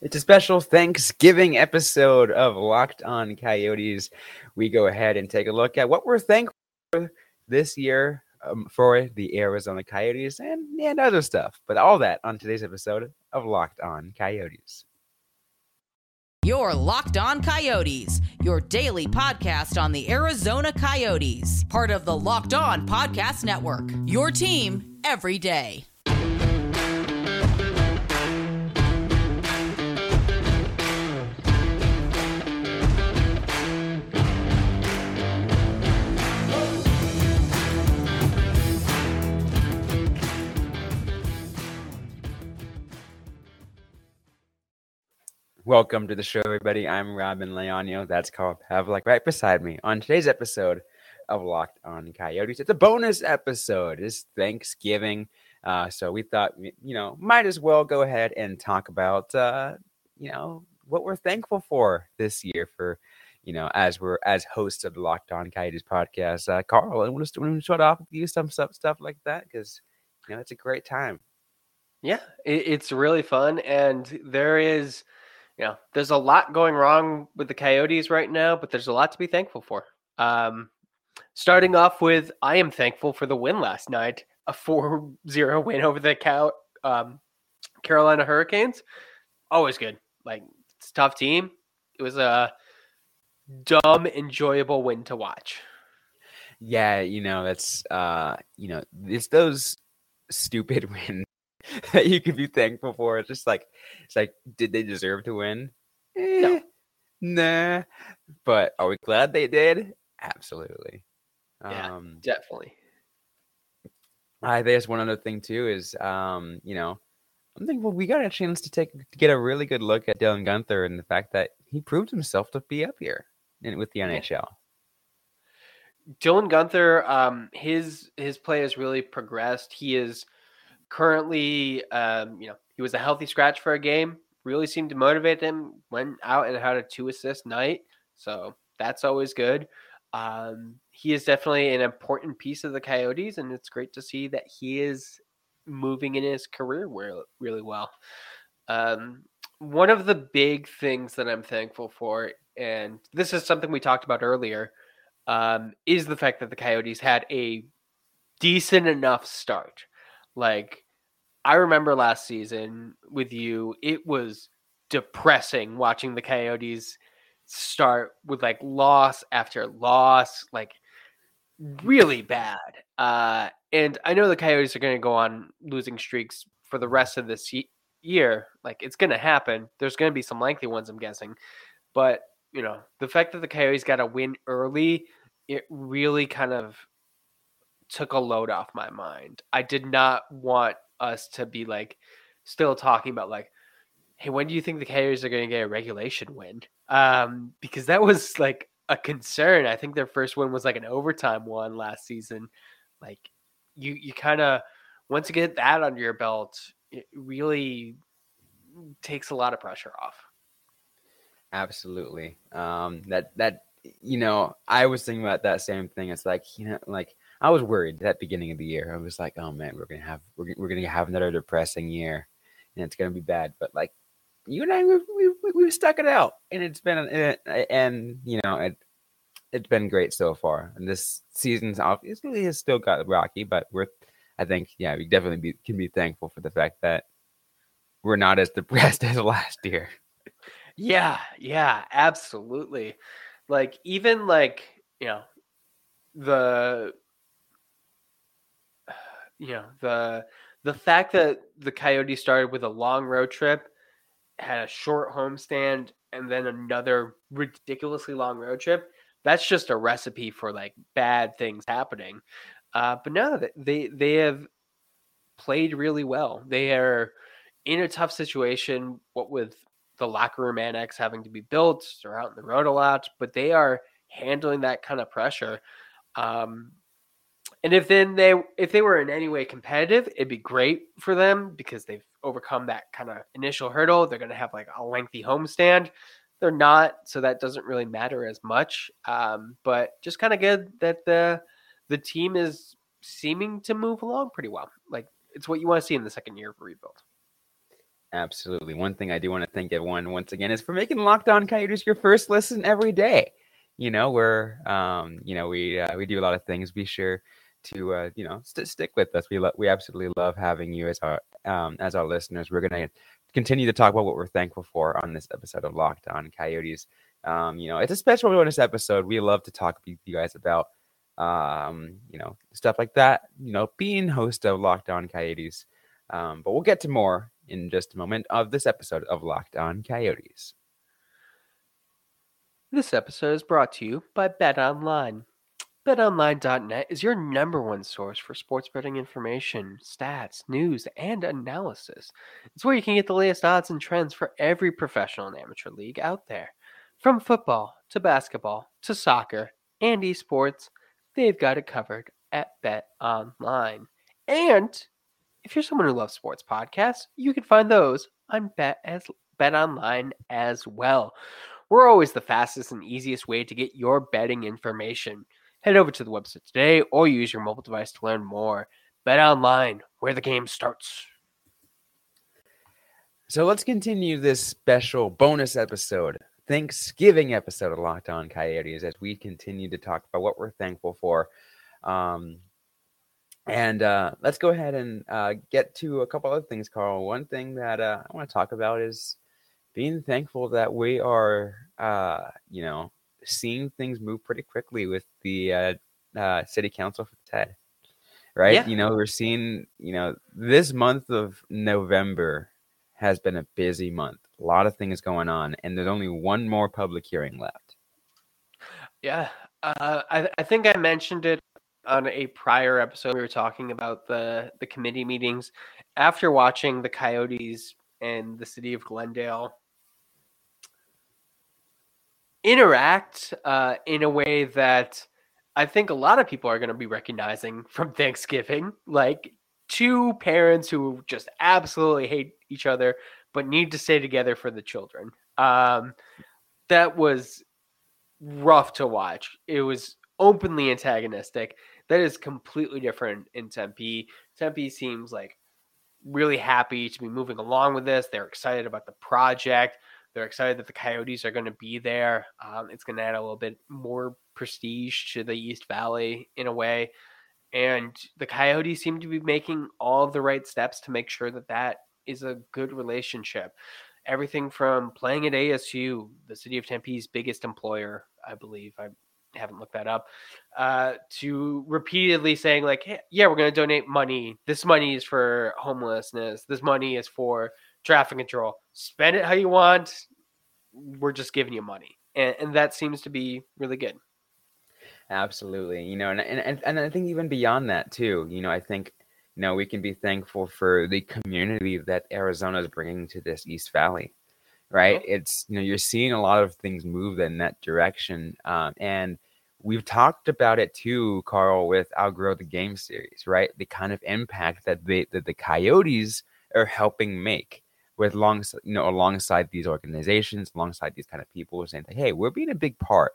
It's a special Thanksgiving episode of Locked On Coyotes. We go ahead and take a look at what we're thankful for this year um, for the Arizona Coyotes and, and other stuff. But all that on today's episode of Locked On Coyotes. Your Locked On Coyotes, your daily podcast on the Arizona Coyotes, part of the Locked On Podcast Network. Your team every day. Welcome to the show, everybody. I'm Robin Leonio. That's Carl Pavlik right beside me. On today's episode of Locked On Coyotes, it's a bonus episode. It's Thanksgiving. Uh, so we thought, you know, might as well go ahead and talk about, uh, you know, what we're thankful for this year for, you know, as we're as hosts of the Locked On Coyotes podcast. Uh, Carl, I want to start off with you some stuff, stuff like that because, you know, it's a great time. Yeah, it, it's really fun. And there is – know, there's a lot going wrong with the Coyotes right now, but there's a lot to be thankful for. Um, starting off with, I am thankful for the win last night, a 4 0 win over the Cow, um, Carolina Hurricanes. Always good. Like, it's tough team. It was a dumb, enjoyable win to watch. Yeah, you know, that's, uh, you know, it's those stupid wins that you could be thankful for. It's just like it's like, did they deserve to win? Eh, no. Nah. But are we glad they did? Absolutely. Yeah, um, definitely. I think one other thing too is, um, you know, I'm thankful we got a chance to take to get a really good look at Dylan Guenther and the fact that he proved himself to be up here in, with the NHL. Dylan Guenther, um, his his play has really progressed. He is currently, um, you know, he was a healthy scratch for a game. Really seemed to motivate him. Went out and had a two assist night, so that's always good. Um, he is definitely an important piece of the Coyotes, and it's great to see that he is moving in his career really well. Um, one of the big things that I'm thankful for, and this is something we talked about earlier, um, is the fact that the Coyotes had a decent enough start. Like, I remember last season with you, it was depressing watching the Coyotes start with like loss after loss, like really bad. Uh, and I know the Coyotes are going to go on losing streaks for the rest of this year. Like it's going to happen. There's going to be some lengthy ones, I'm guessing. But, you know, the fact that the Coyotes got a win early, it really kind of took a load off my mind. I did not want us to be like still talking about like, hey, when do you think the Coyotes are going to get a regulation win? Um, because that was like a concern. I think their first win was like an overtime one last season. Like you, you kind of once you get that under your belt, it really takes a lot of pressure off. Absolutely. Um, that that you know, I was thinking about that same thing. It's like you know, like I was worried at beginning of the year. I was like, oh man, we're gonna have we're, we're gonna have another depressing year, and it's gonna be bad. But like you and I, we've, we've, we've stuck it out, and it's been and, and you know it it's been great so far. And this season's obviously has still got rocky, but we're I think yeah, we definitely be, can be thankful for the fact that we're not as depressed as last year. Yeah, yeah, absolutely. Like even like you know the you know the the fact that the Coyotes started with a long road trip, had a short homestand, and then another ridiculously long road trip. That's just a recipe for like bad things happening. Uh, but no, they they have played really well. They are in a tough situation. What with the locker room annex having to be built, they're out in the road a lot, but they are handling that kind of pressure. Um, and if then they if they were in any way competitive, it'd be great for them because they've overcome that kind of initial hurdle. They're going to have like a lengthy homestand. They're not, so that doesn't really matter as much. Um, but just kind of good that the the team is seeming to move along pretty well. Like it's what you want to see in the second year of rebuild. Absolutely. One thing I do want to thank everyone once again is for making Locked On Coyotes your first listen every day. You know, we're um, you know, we uh, we do a lot of things. Be sure to uh, you know st- stick with us. We lo- we absolutely love having you as our um, as our listeners. We're gonna continue to talk about what we're thankful for on this episode of Locked On Coyotes. Um, you know, it's a special bonus episode. We love to talk with you guys about um, you know, stuff like that. You know, being host of Locked On Coyotes. Um, but we'll get to more in just a moment of this episode of Locked On Coyotes. This episode is brought to you by Bet Online. BetOnline.net is your number one source for sports betting information, stats, news, and analysis. It's where you can get the latest odds and trends for every professional and amateur league out there. From football to basketball to soccer and esports, they've got it covered at Bet Online. And if you're someone who loves sports podcasts, you can find those on Bet as Bet Online as well. We're always the fastest and easiest way to get your betting information. Head over to the website today or use your mobile device to learn more. Bet online, where the game starts. So let's continue this special bonus episode, Thanksgiving episode of Locked On Coyotes, as we continue to talk about what we're thankful for. Um, and uh, let's go ahead and uh, get to a couple other things, Carl. One thing that uh, I want to talk about is being thankful that we are, uh, you know, seeing things move pretty quickly with the uh, uh, city council for Ted, right? Yeah. You know, we're seeing, you know, this month of November has been a busy month. A lot of things going on, and there's only one more public hearing left. Yeah, uh, I, I think I mentioned it on a prior episode. We were talking about the the committee meetings after watching the Coyotes and the city of Glendale interact uh, in a way that I think a lot of people are going to be recognizing from Thanksgiving. Like two parents who just absolutely hate each other but need to stay together for the children. Um, that was rough to watch. It was openly antagonistic. That is completely different in Tempe. Tempe seems like really happy to be moving along with this. They're excited about the project. They're excited that the Coyotes are going to be there. Um, it's going to add a little bit more prestige to the East Valley in a way. And the Coyotes seem to be making all the right steps to make sure that that is a good relationship. Everything from playing at ASU, the city of Tempe's biggest employer, I believe. I haven't looked that up. Uh, to repeatedly saying like, hey, yeah, we're going to donate money. This money is for homelessness. This money is for traffic control. Spend it how you want. We're just giving you money, and, and that seems to be really good. Absolutely, you know, and, and and I think even beyond that too, you know, I think you know we can be thankful for the community that Arizona is bringing to this East Valley, right? It's you know you're seeing a lot of things move in that direction, um, and we've talked about it too, Carl, with Outgrow the Game series, right? The kind of impact that they that the Coyotes are helping make with long, you know, alongside these organizations, alongside these kind of people, saying, "Hey, we're being a big part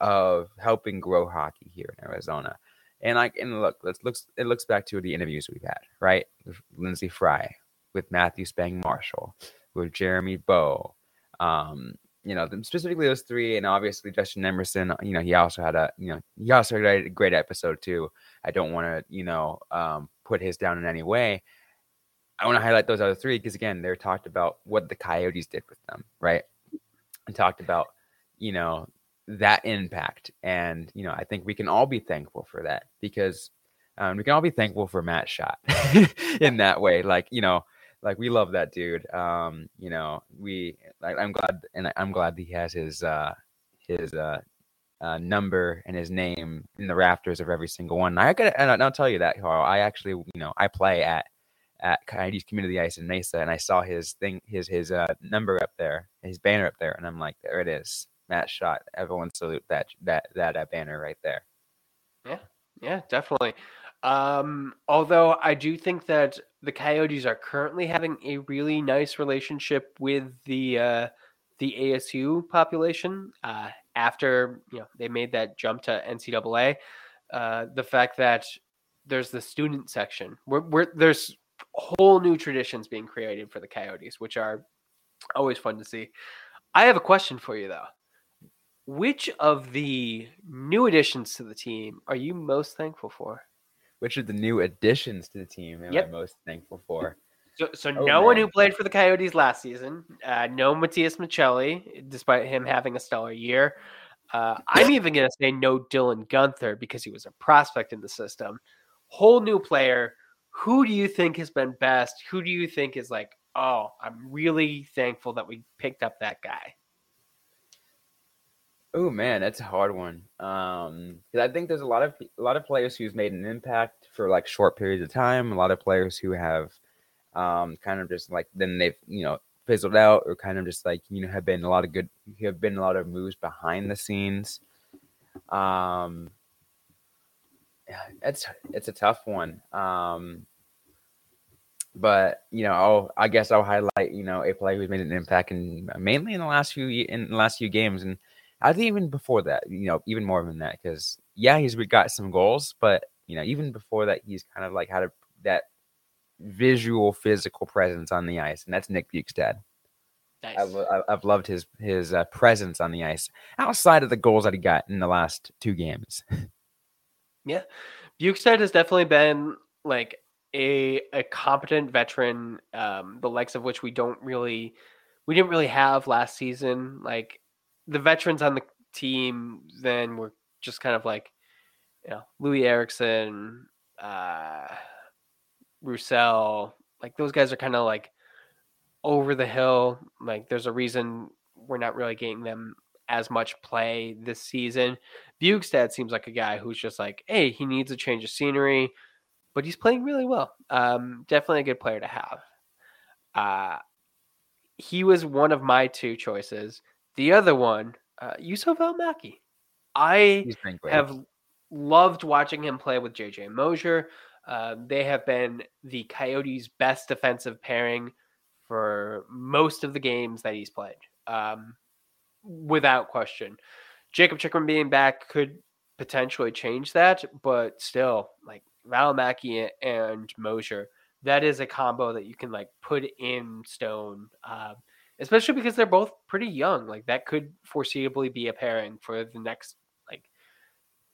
of helping grow hockey here in Arizona." And like, and look, let's looks it looks back to the interviews we've had, right? With Lyndsey Fry, with Matthew Spang Marshall, with Jeremy Bow, um, you know, specifically those three, and obviously Justin Emerson. You know, he also had a, you know, he also had a great episode too. I don't want to, you know, um, put his down in any way. I want to highlight those other three because again, they're talked about what the Coyotes did with them, right? And talked about, you know, that impact. And, you know, I think we can all be thankful for that because um, we can all be thankful for Matt Shot in that way. Like, you know, like we love that dude. Um, you know, we like I'm glad and I'm glad he has his uh his uh uh, number and his name in the rafters of every single one. I got, and I'll tell you that, Carl. I actually, you know, I play at at Coyotes Community Ice in Mesa, and I saw his thing, his his uh, number up there, his banner up there, and I'm like, there it is, Matt Shot. Everyone salute that that that uh, banner right there. Yeah, yeah, definitely. Um, although I do think that the Coyotes are currently having a really nice relationship with the uh, the ASU population uh, after you know they made that jump to NCAA. Uh, the fact that there's the student section where there's whole new traditions being created for the Coyotes, which are always fun to see. I have a question for you though. Which of the new additions to the team are you most thankful for? Which of the new additions to the team am Yep. I most thankful for? So, so Oh, no one who played for the Coyotes last season, uh, no Matias Maccelli, despite him having a stellar year. Uh, I'm even going to say no Dylan Guenther because he was a prospect in the system. Whole new player. Who do you think has been best? Who do you think is like, oh, I'm really thankful that we picked up that guy? Oh man, that's a hard one. Um, I think there's a lot of a lot of players who's made an impact for like short periods of time. A lot of players who have um, kind of just like then they've you know fizzled out or kind of just like you know have been a lot of good have been a lot of moves behind the scenes. Um, it's it's a tough one. Um, but you know, I'll, I guess I'll highlight you know a player who's made an impact in mainly in the last few in the last few games, and I think even before that, you know, even more than that, because yeah, he's got some goals, but you know, even before that, he's kind of like had a, that visual, physical presence on the ice, and that's Nick Bjugstad. Nice. I've, I've- I've loved his his uh, presence on the ice outside of the goals that he got in the last two games. Bjugstad has definitely been like a a competent veteran, um, the likes of which we don't really we didn't really have last season. Like the veterans on the team then were just kind of like you know, Loui Eriksson, uh Roussel, like those guys are kind of like over the hill. Like there's a reason we're not really getting them as much play this season. Bjugstad seems like a guy who's just like, hey, he needs a change of scenery, but he's playing really well. Um, definitely a good player to have. Uh, he was one of my two choices. The other one, uh, Juuso Valimaki. I He's been great. have loved watching him play with JJ Moser. Uh, they have been the Coyotes' best defensive pairing for most of the games that he's played, um, without question. Jakob Chychrun being back could potentially change that, but still, like Valimaki and Moser, that is a combo that you can like put in stone, uh, especially because they're both pretty young. Like that could foreseeably be a pairing for the next like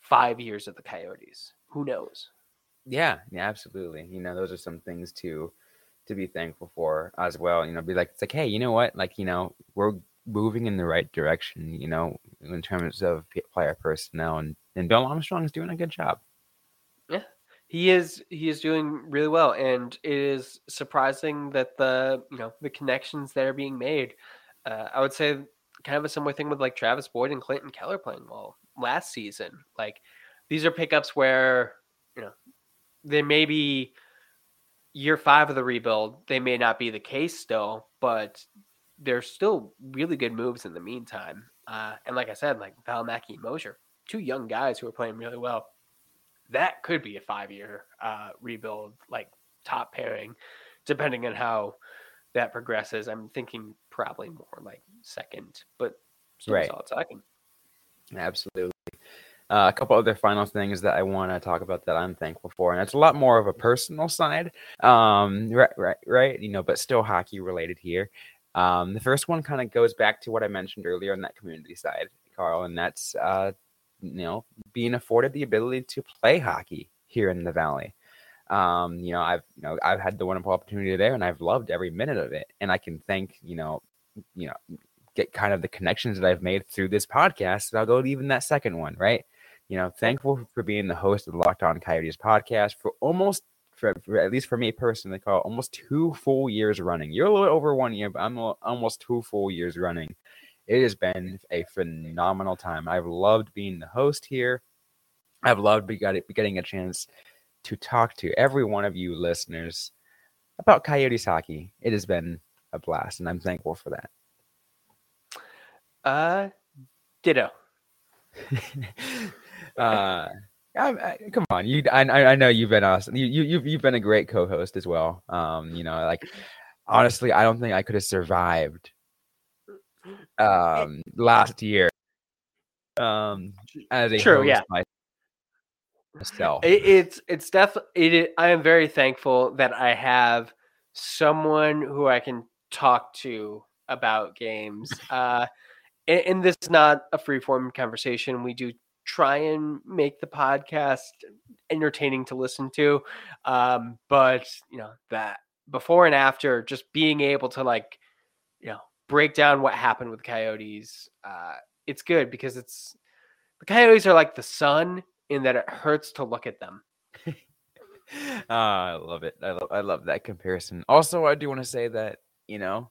five years of the Coyotes. Who knows? Yeah, yeah, absolutely. You know, those are some things to to be thankful for as well. You know, be like, it's like, hey, you know what? Like, you know, we're moving in the right direction. You know, in terms of player personnel, and and Bill Armstrong is doing a good job. Yeah, he is he is doing really well, and it is surprising that the you know the connections that are being made. Uh, I would say kind of a similar thing with like Travis Boyd and Clayton Keller playing well last season. Like these are pickups where you know they may be year five of the rebuild. They may not be the case still, but they're still really good moves in the meantime. Uh, and like I said, like Valimaki and Moser, two young guys who are playing really well that could be a five year uh, rebuild, like top pairing, depending on how that progresses. I'm thinking probably more like second, but still Right. solid second. Absolutely. Uh, a couple other final things that I want to talk about that I'm thankful for, and it's a lot more of a personal side, um, right, right, right. You know, but still hockey related here. Um, the first one kind of goes back to what I mentioned earlier on that community side, Carl, and that's uh, you know being afforded the ability to play hockey here in the valley. Um, you know, I've you know I've had the wonderful opportunity there, and I've loved every minute of it, and I can thank you know, you know, get kind of the connections that I've made through this podcast. And I'll go to even that second one, right? You know, thankful for being the host of the Locked On Coyotes podcast for almost, for, for at least for me personally, call almost two full years running. You're a little over one year, but I'm almost two full years running. It has been a phenomenal time. I've loved being the host here. I've loved getting a chance to talk to every one of you listeners about Coyotes hockey. It has been a blast, and I'm thankful for that. Uh, ditto. uh, I, I, come on, you. I, I know you've been awesome. You you you've, you've been a great co-host as well. Um, you know, like honestly, I don't think I could have survived um last year. Um, as a True, host yeah. my- Estelle. It, it's it's definitely. It, I am very thankful that I have someone who I can talk to about games. Uh, and, and this is not a free form conversation. We do try and make the podcast entertaining to listen to, um, but you know that before and after, just being able to like, you know, break down what happened with Coyotes. Uh, it's good because it's the Coyotes are like the sun in that it hurts to look at them. Ah, I love it. I love, I love that comparison. Also, I do want to say that you know,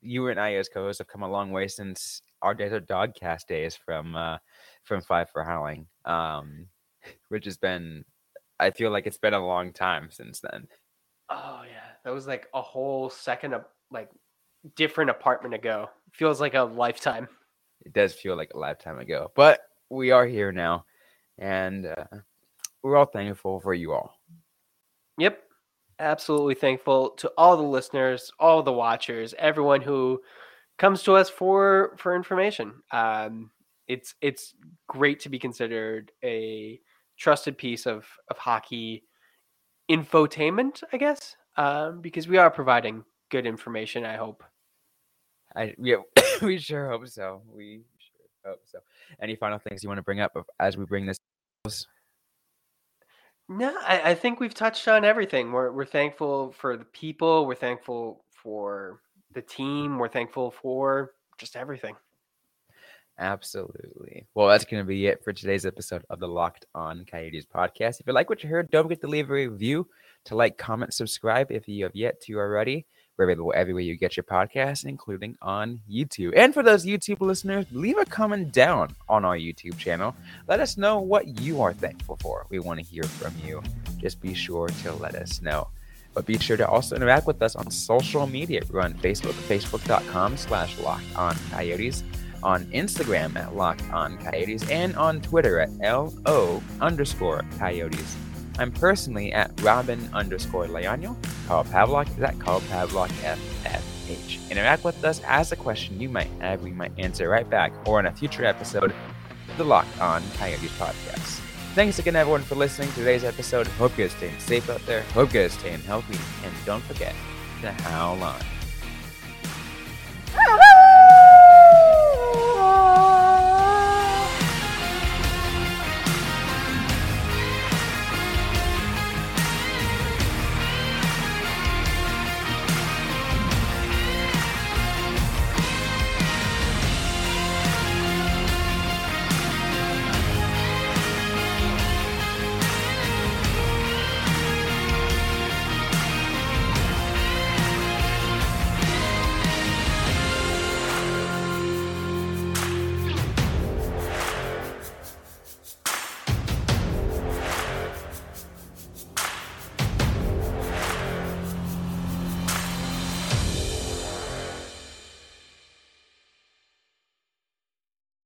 you and I as co-hosts have come a long way since our Desert Dogcast days from uh, from Five for Howling, um, which has been. I feel like it's been a long time since then. Oh yeah, that was like a whole second of like different apartment ago. Feels like a lifetime. It does feel like a lifetime ago, but we are here now, and uh, we're all thankful for you all. Yep. Absolutely thankful to all the listeners, all the watchers, everyone who comes to us for for information. Um, it's it's great to be considered a trusted piece of of hockey infotainment, I guess, um, because we are providing good information. I hope. I yeah, we sure hope so. We sure hope so. Any final things you want to bring up as we bring this? No, I, I think we've touched on everything. We're we're thankful for the people. We're thankful for the team. We're thankful for just everything. Absolutely. Well, that's going to be it for today's episode of the Locked On Coyotes podcast. If you like what you heard, don't forget to leave a review, to like, comment, subscribe if you have yet to already. We're available everywhere you get your podcast, including on YouTube. And for those YouTube listeners, leave a comment down on our YouTube channel. Let us know what you are thankful for. We want to hear from you. Just be sure to let us know. But be sure to also interact with us on social media. We're on Facebook, facebook.com slash locked on coyotes, on Instagram at locked on coyotes, and on Twitter at LO underscore coyotes. I'm personally at Robin underscore Leano. Carl Pavlik is at Carl Pavlik FFH. Interact with us, ask a question you might have, we might answer right back, or in a future episode of the Locked On Coyotes podcast. Thanks again, everyone, for listening to today's episode. Hope you're staying safe out there. Hope you're staying healthy. And don't forget to howl on.